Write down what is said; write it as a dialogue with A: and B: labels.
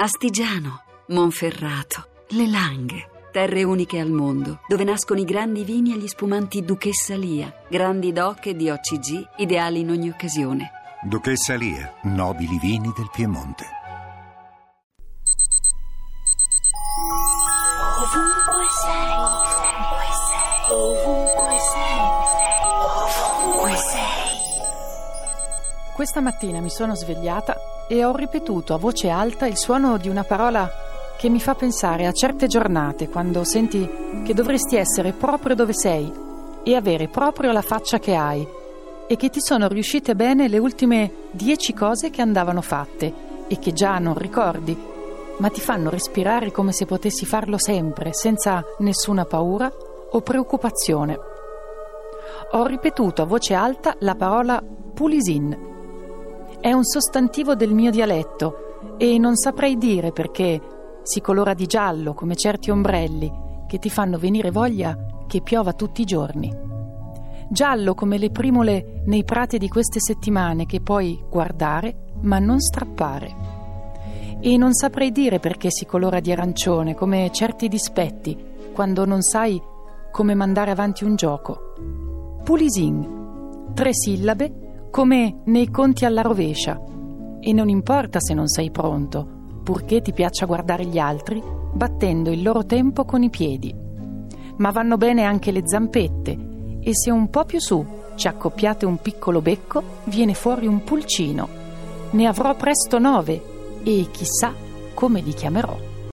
A: Astigiano, Monferrato, Le Langhe. Terre uniche al mondo, dove nascono i grandi vini e gli spumanti Duchessa Lia, grandi doc e di OCG, ideali in ogni occasione.
B: Duchessa Lia, nobili vini del Piemonte.
C: Ovunque sei, ovunque sei, ovunque sei.
D: Questa mattina mi sono svegliata e ho ripetuto a voce alta il suono di una parola che mi fa pensare a certe giornate quando senti che dovresti essere proprio dove sei e avere proprio la faccia che hai e che ti sono riuscite bene le ultime dieci cose che andavano fatte e che già non ricordi, ma ti fanno respirare come se potessi farlo sempre, senza nessuna paura o preoccupazione. Ho ripetuto a voce alta la parola pulisin. È un sostantivo del mio dialetto e non saprei dire perché si colora di giallo come certi ombrelli che ti fanno venire voglia che piova tutti i giorni. Giallo come le primule nei prati di queste settimane che puoi guardare ma non strappare. E non saprei dire perché si colora di arancione come certi dispetti quando non sai come mandare avanti un gioco. Pulisin, tre sillabe come nei conti alla rovescia. E non importa se non sei pronto, purché ti piaccia guardare gli altri, battendo il loro tempo con i piedi. Ma vanno bene anche le zampette e se un po' più su ci accoppiate un piccolo becco, viene fuori un pulcino. Ne avrò presto nove e chissà come li chiamerò.